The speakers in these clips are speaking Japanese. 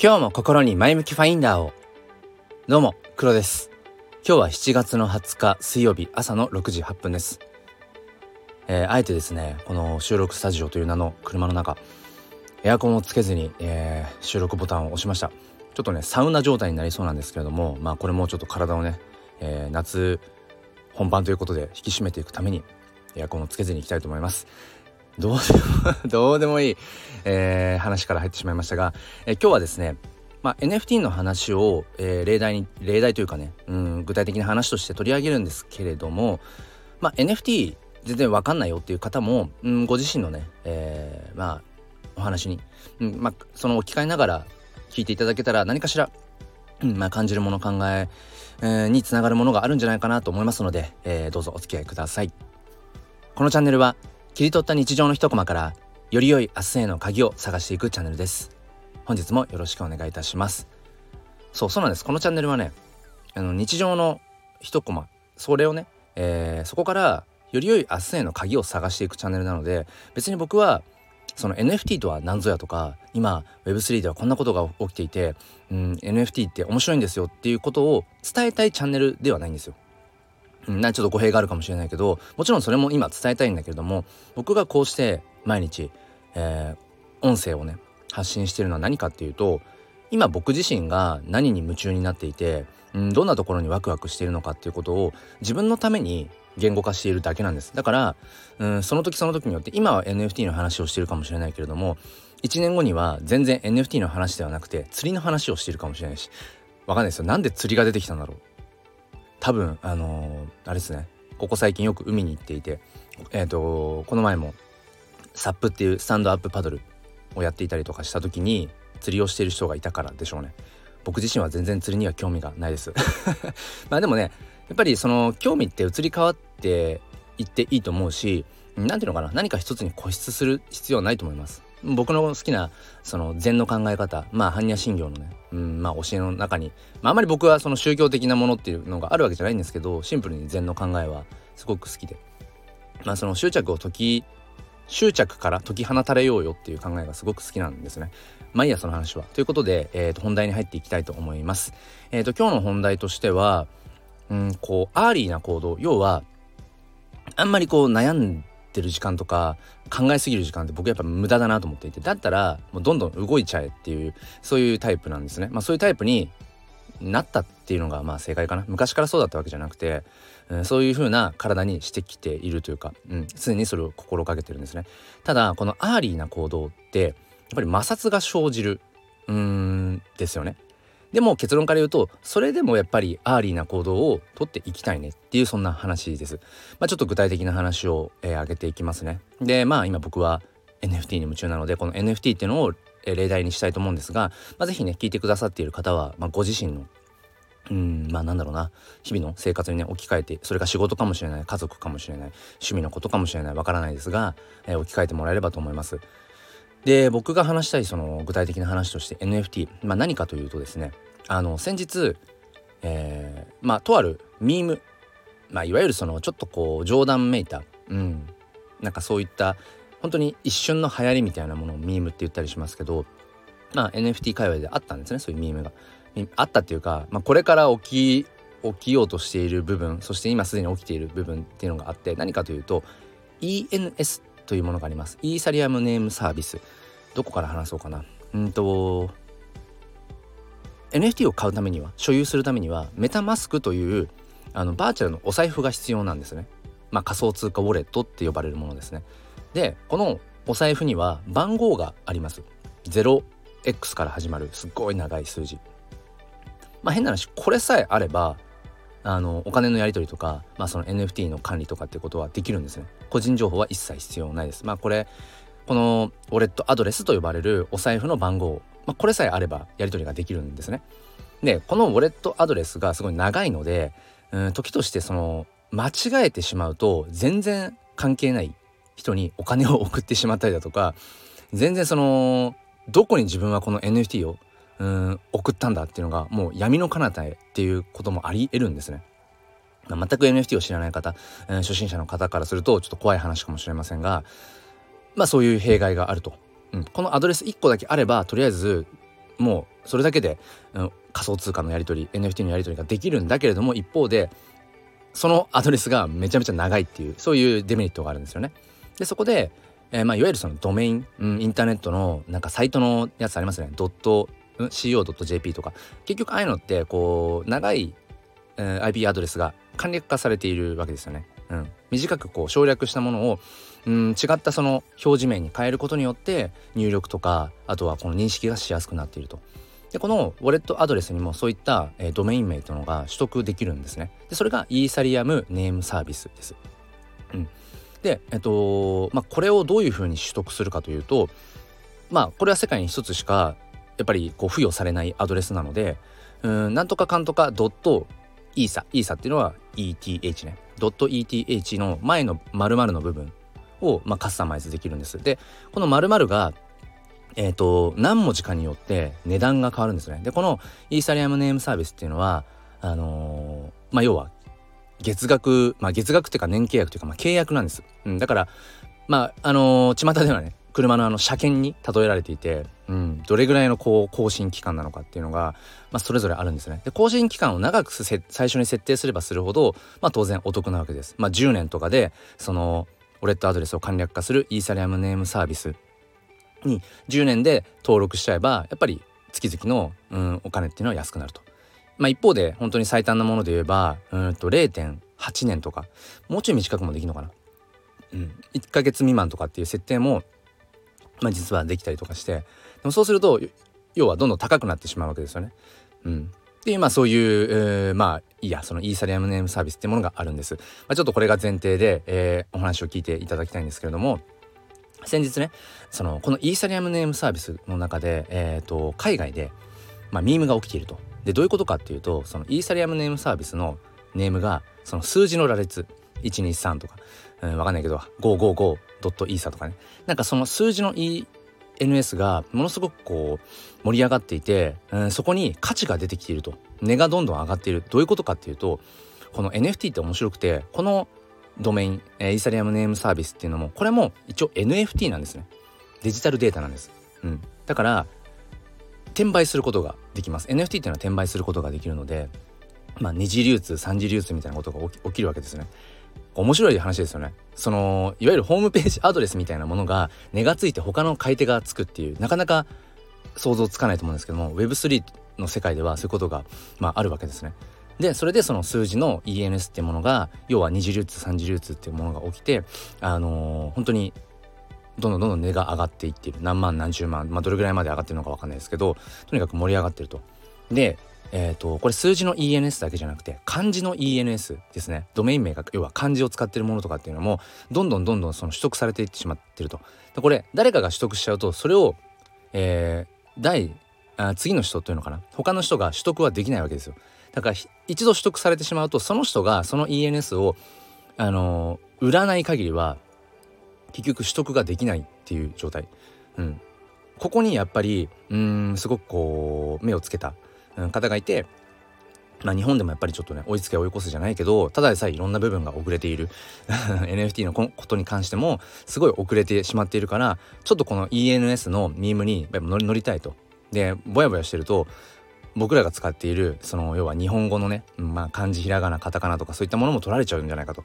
今日も心に前向きファインダーを。どうも黒です。今日は7月の20日水曜日朝の6時8分です。えー、あえてですねこの収録スタジオという名の車の中エアコンをつけずに、えー、収録ボタンを押しました。ちょっとねサウナ状態になりそうなんですけれどもまあこれもちょっと体をね、えー、夏本番ということで引き締めていくためにエアコンをつけずにいきたいと思います。どうでもどうでもいい、えー、話から入ってしまいましたが、えー、今日はですね、まあ、NFT の話を、えー、例題に例題というかね、うん、具体的な話として取り上げるんですけれども、まあ、NFT 全然わかんないよっていう方も、うん、ご自身のね、えー、まあお話に、うんまあ、その置き換えながら聞いていただけたら何かしら、うんまあ、感じるもの考え、につながるものがあるんじゃないかなと思いますので、えー、どうぞお付き合いください。このチャンネルは切り取った日常の一コマからより良い明日への鍵を探していくチャンネルです。本日もよろしくお願いいたします。そうそうなんです。このチャンネルはねあの日常の一コマそれをね、えー、そこからより良い明日への鍵を探していくチャンネルなので別に僕はその NFT とは何ぞやとか今 Web3 ではこんなことが起きていて、うん、NFT って面白いんですよっていうことを伝えたいチャンネルではないんですよ。うん、ちょっと語弊があるかもしれないけどもちろんそれも今伝えたいんだけれども僕がこうして毎日、えー、音声をね発信してるのは何かっていうと今僕自身が何に夢中になっていて、うん、どんなところにワクワクしているのかっていうことを自分のために言語化しているだけなんです。だから、うん、その時その時によって今は NFT の話をしているかもしれないけれども1年後には全然 NFT の話ではなくて釣りの話をしているかもしれないしわかんないですよ。なんで釣りが出てきたんだろう。多分あのー、あれですね。ここ最近よく海に行っていてえっ、ー、とこの前もサップっていうスタンドアップパドルをやっていたりとかした時に釣りをしている人がいたからでしょうね。僕自身は全然釣りには興味がないです。まあでもねやっぱりその興味って移り変わっていっていいと思うし何ていうのかな。何か一つに固執する必要はないと思います僕の好きなその禅の考え方まあ般若心経のね、うんまあ、教えの中に、まあ、あまり僕はその宗教的なものっていうのがあるわけじゃないんですけどシンプルに禅の考えはすごく好きで、まあ、その執着を解き執着から解き放たれようよっていう考えがすごく好きなんですね。まあいいやその話は。ということで、えー、と本題に入っていきたいと思います。えっ、ー、と今日の本題としては、うん、こう early な行動要はあんまりこう悩んでってる時間とか考えすぎる時間って僕やっぱ無駄だなと思っていてだったらもうどんどん動いちゃえっていうそういうタイプなんですね。まあ、そういうタイプになったっていうのがまあ正解かな。昔からそうだったわけじゃなくて、うん、そういう風な体にしてきているというか、うん、常にそれを心がけてるんですね。ただこの early な行動ってやっぱり摩擦が生じるうんですよね。でも結論から言うとそれでもやっぱり early な行動をとっていきたいねっていうそんな話です。まあ、ちょっと具体的な話を、えー、挙げていきますね。でまあ今僕は NFT に夢中なのでこの NFT っていうのを例題にしたいと思うんですが、まあ、是非ね聞いてくださっている方は、まあ、ご自身のうんまあなんだろうな日々の生活にね置き換えてそれが仕事かもしれない家族かもしれない趣味のことかもしれないわからないですが、えー、置き換えてもらえればと思います。で僕が話したいその具体的な話として NFT、まあ、何かというとですねあの先日、えー、まあとあるミーム、まあ、いわゆるそのちょっとこう冗談めいた、うん、なんかそういった本当に一瞬の流行りみたいなものをミームって言ったりしますけど、まあ、NFT 界隈であったんですねそういうミームが。あったっていうか、まあ、これから起き起きようとしている部分そして今すでに起きている部分っていうのがあって何かというと ENS というものがありますイーサリアムネームサービスどこから話そうかなうんと NFT を買うためには所有するためにはメタマスクというあのバーチャルのお財布が必要なんですね。まあ、仮想通貨ウォレットって呼ばれるものですね。でこのお財布には番号があります。0x から始まるすっごい長い数字。まあ変な話これさえあればあのお金のやり取りとか、まあ、その NFT の管理とかってことはできるんですね。個人情報は一切必要ないです。まあこれこのウォレットアドレスと呼ばれるお財布の番号まあ、これさえあればやり取りができるんですね。でこのウォレットアドレスがすごい長いのでうん時としてその間違えてしまうと全然関係ない人にお金を送ってしまったりだとか全然そのどこに自分はこの NFT をうん送ったんだっていうのがもう闇の彼方へっていうこともありえるんですね。全く NFT を知らない方、うん、初心者の方からするとちょっと怖い話かもしれませんがまあそういう弊害があるとうん、このアドレス1個だけあればとりあえずもうそれだけで、うん、仮想通貨のやり取り NFT のやり取りができるんだけれども一方でそのアドレスがめちゃめちゃ長いっていうそういうデメリットがあるんですよね。でそこで、えー、まあ、いわゆるそのドメイン、うん、インターネットのなんかサイトのやつありますね。ドット CO.jp とか結局ああいうのってこう長い、えー、IP アドレスが簡略化されているわけですよね。うん、短くこう省略したものを、うん、違ったその表示名に変えることによって入力とかあとはこの認識がしやすくなっていると。でこのウォレットアドレスにもそういった、えー、ドメイン名というのが取得できるんですね。でそれがイーサリアムネームサービスです。うん、で、えっとまあ、これをどういうふうに取得するかというとまあこれは世界に一つしかやっぱりこう付与されないアドレスなのでうんなんとかかんとかドットイーサイーサっていうのは ETH ねドット ETH の前の〇〇の部分を、まあ、カスタマイズできるんです。でこの〇〇がえーと、何文字かによって値段が変わるんですね。でこのイーサリアムネームサービスっていうのはあのー、まあ要は月額まあ月額っていうか年契約というか、まあ、契約なんです。うん、だからまああのー、巷ではね車のあの車検に例えられていて、うん、どれぐらいのこう更新期間なのかっていうのが、まあ、それぞれあるんですね。で更新期間を長く最初に設定すればするほど、まあ、当然お得なわけです。まあ、10年とかでそのウォレットアドレスを簡略化するイーサリアムネームサービスに10年で登録しちゃえばやっぱり月々の、うん、お金っていうのは安くなると。まあ、一方で本当に最短なもので言えばうんと0.8年とかもうちょい短くもできるのかな。うん、1ヶ月未満とかっていう設定もまあ、実はできたりとかしてでもそうすると要はどんどん高くなってしまうわけですよね。うん、っていうまあそういう、えー、まあいいやそのイーサリアムネームサービスっていうものがあるんです。まあ、ちょっとこれが前提で、えー、お話を聞いていただきたいんですけれども先日ねそのこのイーサリアムネームサービスの中で、えーと、海外で、まあ、ミームが起きていると。でどういうことかっていうとそのイーサリアムネームサービスのネームがその数字の羅列123とか、うん、分かんないけど 555.isa とかね。なんかその数字の ENS がものすごくこう盛り上がっていて、うん、そこに価値が出てきていると。値がどんどん上がっている。どういうことかっていうとこの NFT って面白くてこのドメイン、えー、イーサリアムネームサービスっていうのもこれも一応 NFT なんですね。デジタルデータなんです、うん、だから転売することができます。NFT っていうのは転売することができるのでまあ二次流通三次流通みたいなことが起きるわけですね。面白い話ですよねそのいわゆるホームページ アドレスみたいなものが値がついて他の買い手がつくっていうなかなか想像つかないと思うんですけども Web3 の世界ではそういうことが、まあ、あるわけですね。でそれでその数字の ENS っていうものが要は二次流通三次流通っていうものが起きてあのー、本当にどんどんどんどん値が上がっていっている何万何十万、まあ、どれぐらいまで上がってるのか分かんないですけどとにかく盛り上がってると。でえーと、これ数字の ENS だけじゃなくて漢字の ENS ですね。ドメイン名が要は漢字を使ってるものとかっていうのもどんどんどんどんその取得されていってしまってると。でこれ誰かが取得しちゃうとそれを、えー、第あ次の人というのかな？他の人が取得はできないわけですよ。だから一度取得されてしまうとその人がその ENS をあのー、売らない限りは結局取得ができないっていう状態。うん。ここにやっぱりうんすごくこう目をつけた。方がいてまあ、日本でもやっぱりちょっとね追いつけ追い越すじゃないけどただでさえいろんな部分が遅れている NFT のことに関してもすごい遅れてしまっているからちょっとこの ENS のミームに乗り乗りたいと。でぼやぼやしてると僕らが使っているその要は日本語のね、まあ、漢字ひらがなカタカナとかそういったものも取られちゃうんじゃないかと。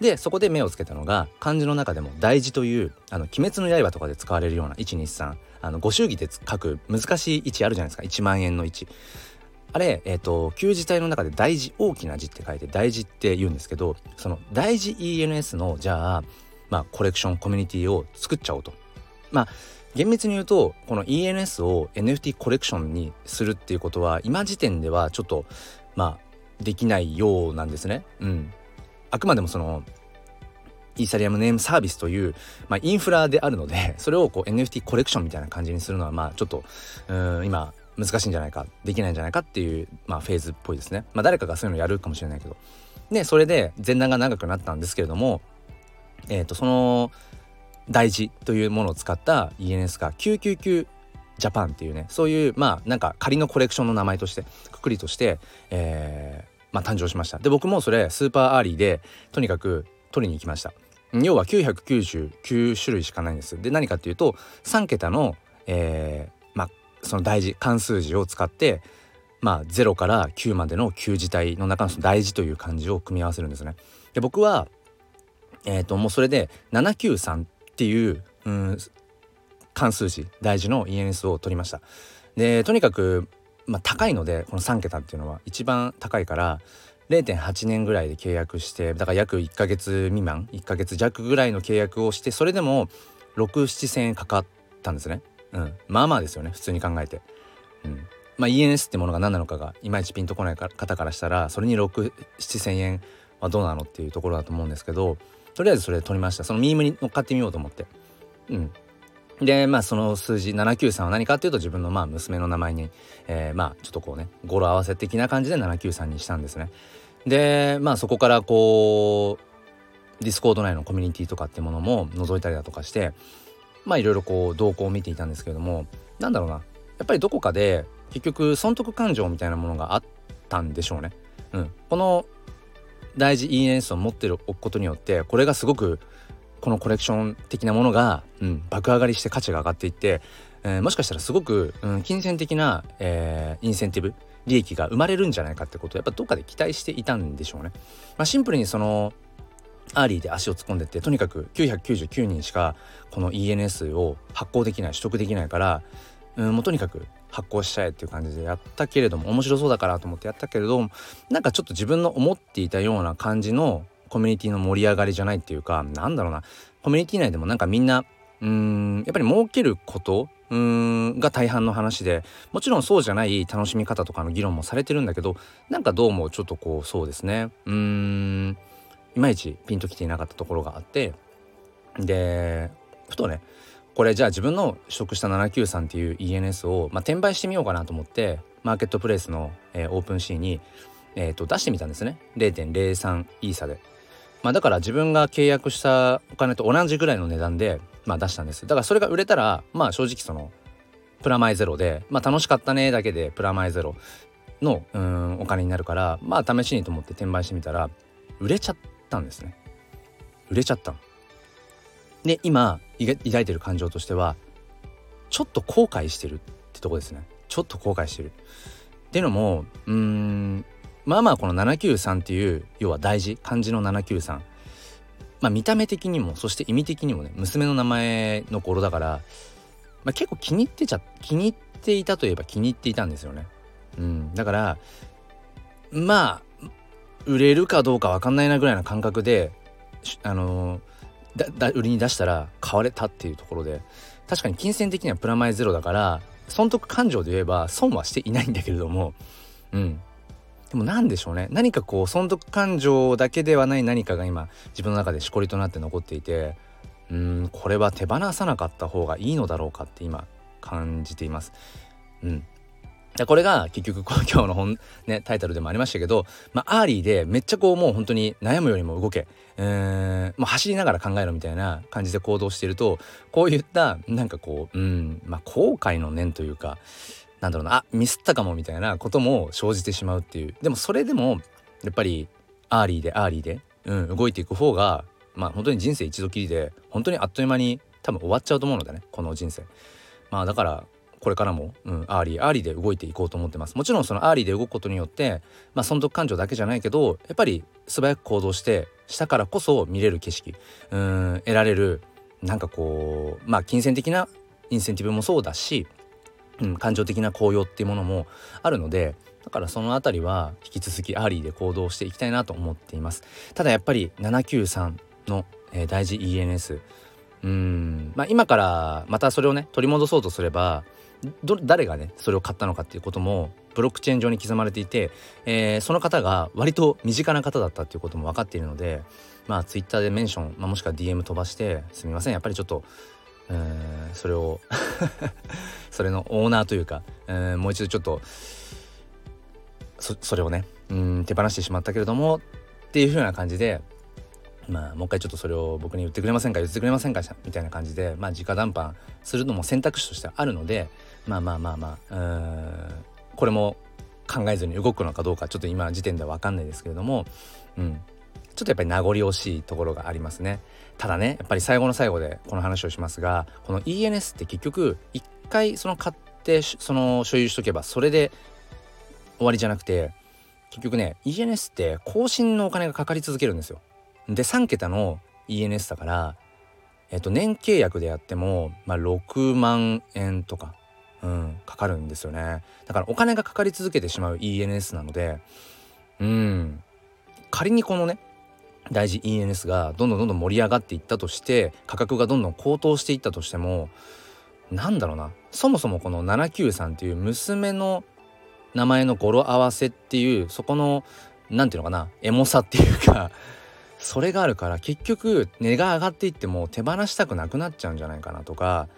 でそこで目をつけたのが漢字の中でも大字という「あの鬼滅の刃」とかで使われるような123あのご祝儀で書く難しい位置あるじゃないですか1万円の位置。あれ、えっ、ー、と旧字体の中で大字大きな字って書いて大字って言うんですけどその大字 ENS のじゃあまあコレクションコミュニティを作っちゃおうと。まあ厳密に言うとこの ENS を NFT コレクションにするっていうことは今時点ではちょっとまあできないようなんですね。うん、あくまでもそのイーサリアムネームサービスという、まあ、インフラであるのでそれをこう NFT コレクションみたいな感じにするのはまあちょっとうん今難しいんじゃないかできないんじゃないかっていう、まあ、フェーズっぽいですね。まあ、誰かがそういうのやるかもしれないけど。でそれで前段が長くなったんですけれども、えー、とその大事というものを使った ENS が999ジャパンっていうねそういうまあなんか仮のコレクションの名前としてくくりとして、えー、まあ、誕生しました。で僕もそれ super early でとにかく取りに行きました。要は999種類しかないんです。で何かっていうと3桁の、えー、まあその大字漢数字を使ってまあ0から9までの9字体の中の大字という漢字を組み合わせるんですね。で僕はえっ、ー、ともうそれで793っていううん関数字大事の ENS を取りました。でとにかく、まあ、高いのでこの3桁っていうのは一番高いから0.8年ぐらいで契約してだから約1ヶ月未満1ヶ月弱ぐらいの契約をしてそれでも6,7,000円かかったんですね。うん。まあまあですよね普通に考えて。うん。まあ ENS ってものが何なのかがいまいちピンとこない方からしたらそれに6,7,000円はどうなのっていうところだと思うんですけどとりあえずそれで取りました。そのミームに乗っかってみようと思って。うん。でまあその数字793は何かっていうと自分のまあ娘の名前に、えー、まあちょっとこうね語呂合わせ的な感じで793にしたんですね。でまあそこからこうディスコード内のコミュニティとかってものも覗いたりだとかしてまあいろいろこう動向を見ていたんですけれどもなんだろうなやっぱりどこかで結局損得勘定みたいなものがあったんでしょうね。うん、この大字 ENS を持ってるおくことによってこれがすごくこのコレクション的なものが、うん、爆上がりして価値が上がっていって、えー、もしかしたらすごく、うん、金銭的な、えー、インセンティブ利益が生まれるんじゃないかってことをやっぱどっかで期待していたんでしょうね。まあ、シンプルにその early で足を突っ込んでってとにかく999人しかこの ENS を発行できない取得できないから、うん、もうとにかく発行しちゃえっていう感じでやったけれども面白そうだからと思ってやったけれどなんかちょっと自分の思っていたような感じのコミュニティの盛り上がりじゃないっていうかなんだろうな。コミュニティ内でもなんかみんなうーんやっぱり儲けることうーんが大半の話でもちろんそうじゃない楽しみ方とかの議論もされてるんだけどなんかどうもちょっとこうそうですね。うーんいまいちピンときていなかったところがあってでふとねこれじゃあ自分の取得した793っていう ENS を、まあ、転売してみようかなと思ってマーケットプレイスの、えー、オープンシーンに、えーと出してみたんですね。0.03イーサで。まあだから自分が契約したお金と同じぐらいの値段で、まあ、出したんですだからそれが売れたらまあ正直そのプラマイゼロでまあ楽しかったねだけでプラマイゼロのうんお金になるからまあ試しにと思って転売してみたら売れちゃったんですね。売れちゃったの。で今抱いてる感情としてはちょっと後悔してるってとこですね。ちょっと後悔してる。っていうのもうんまあまあこの793っていう要は大事漢字の793まあ見た目的にもそして意味的にもね娘の名前の頃だから、まあ、結構気に入ってちゃ気に入っていたといえば気に入っていたんですよね。うん、だからまあ売れるかどうか分かんないなぐらいな感覚であのー、だ売りに出したら買われたっていうところで確かに金銭的にはプラマイゼロだから損得感情で言えば損はしていないんだけれどもうん。でも何でしょうね。何かこう損得感情だけではない何かが今自分の中でしこりとなって残っていてうんこれは手放さなかった方がいいのだろうかって今感じています。うん。これが結局今日の本、ね、タイトルでもありましたけど、まあ、 early でめっちゃこうもう本当に悩むよりも動け、えー、もう走りながら考えろみたいな感じで行動しているとこういったなんかこう、うんまあ、後悔の念というかなんだろうなあミスったかもみたいなことも生じてしまうっていう。でもそれでもやっぱり early で early で、うん、動いていく方がまあ本当に人生一度きりで本当にあっという間に多分終わっちゃうと思うのでねこの人生。まあだからこれからも、うん、 early early で動いていこうと思ってます。もちろんその early で動くことによってまあ損得勘定だけじゃないけどやっぱり素早く行動してしたからこそ見れる景色うん得られるなんかこうまあ金銭的なインセンティブもそうだしうん、感情的な高揚っていうものもあるのでだからその辺りは引き続き early で行動していきたいなと思っています。ただやっぱり793の、えー、大事 ENS うんまあ今からまたそれをね取り戻そうとすれば誰がねそれを買ったのかっていうこともブロックチェーン上に刻まれていて、えー、その方が割と身近な方だったっていうことも分かっているのでまあツイッターでメンション、まあ、もしくは DM 飛ばしてすみませんやっぱりちょっとえー、それを それのオーナーというか、えー、もう一度ちょっとそれをねうん手放してしまったけれどもっていう風な感じでまあもう一回ちょっとそれを僕に言ってくれませんか言ってくれませんかみたいな感じでまあ直談判するのも選択肢としてあるのでまあまあまあまあうんこれも考えずに動くのかどうかちょっと今時点では分かんないですけれどもうん。ちょっとやっぱり名残惜しいところがありますね。ただねやっぱり最後の最後でこの話をしますがこの ENS って結局一回その買ってその所有しとけばそれで終わりじゃなくて結局ね ENS って更新のお金がかかり続けるんですよ。で3桁の ENS だからえっと年契約でやっても、まあ、6万円とか、うん、かかるんですよね。だからお金がかかり続けてしまう ENS なのでうん仮にこのね大事 ENS がどんどんどんどん盛り上がっていったとして価格がどんどん高騰していったとしてもなんだろうな。そもそもこの793っていう娘の名前の語呂合わせっていうそこの何て言うのかな。エモさっていうかそれがあるから結局値が上がっていっても手放したくなくなっちゃうんじゃないかなとか。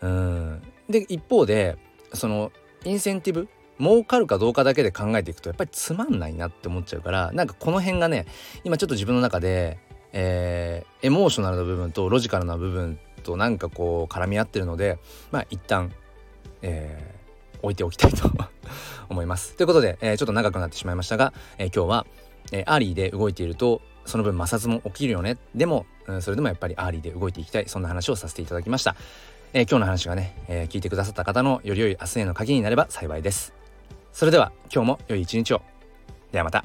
うん。で一方でそのインセンティブ儲かるかどうかだけで考えていくとやっぱりつまんないなって思っちゃうからなんかこの辺がね今ちょっと自分の中で、えー、エモーショナルな部分とロジカルな部分となんかこう絡み合ってるのでまあ一旦、えー、置いておきたいと 思います。ということで、えー、ちょっと長くなってしまいましたが、えー、今日は、えー、 early で動いているとその分摩擦も起きるよねでも、うん、それでもやっぱり early で動いていきたいそんな話をさせていただきました。えー、今日の話がね、えー、聞いてくださった方のより良い明日への鍵になれば幸いです。それでは今日も良い一日を。ではまた。